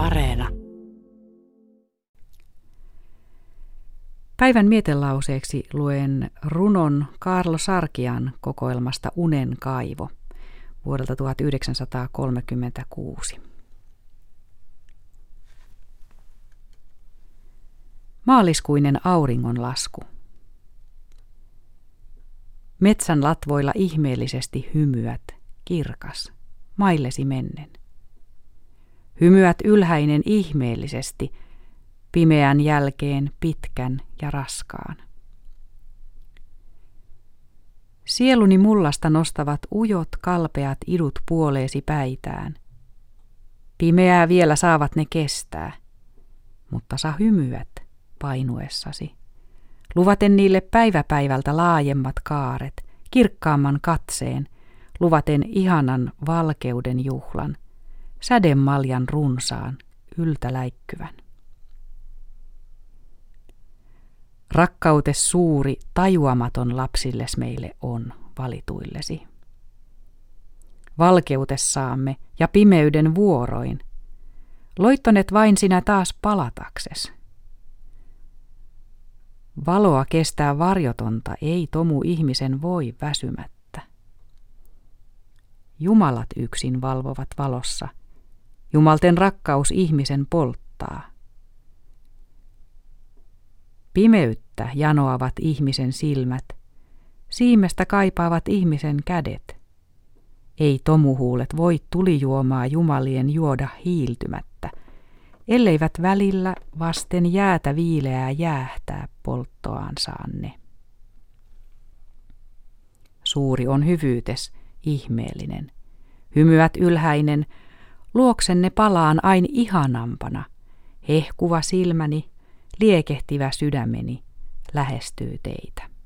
Areena. Päivän mietelauseeksi luen runon Karlo Sarkian kokoelmasta Unen kaivo vuodelta 1936. Maaliskuinen auringonlasku. Metsän latvoilla ihmeellisesti hymyät, kirkas, maillesi mennen. Hymyät ylhäinen ihmeellisesti, pimeän jälkeen pitkän ja raskaan. Sieluni mullasta nostavat ujot kalpeat idut puoleesi päitään. Pimeää vielä saavat ne kestää, mutta sa hymyät painuessasi. Luvaten niille päiväpäivältä laajemmat kaaret, kirkkaamman katseen, luvaten ihanan valkeuden juhlan, sädemaljan runsaan, yltäläikkyvän. Rakkautes suuri, tajuamaton lapsilles meille on valituillesi. Valkeutessaamme ja pimeyden vuoroin, loittonet vain sinä taas palatakses. Valoa kestää varjotonta, ei tomu ihmisen voi väsymättä. Jumalat yksin valvovat valossa. Jumalten rakkaus ihmisen polttaa. Pimeyttä janoavat ihmisen silmät, siimestä kaipaavat ihmisen kädet. Ei tomuhuulet voi tulijuomaa jumalien juoda hiiltymättä, elleivät välillä vasten jäätä viileää jäähtää polttoansaanne. Suuri on hyvyytes, ihmeellinen. Hymyät ylhäinen, luoksenne palaan ain ihanampana. Hehkuva silmäni, liekehtivä sydämeni lähestyy teitä.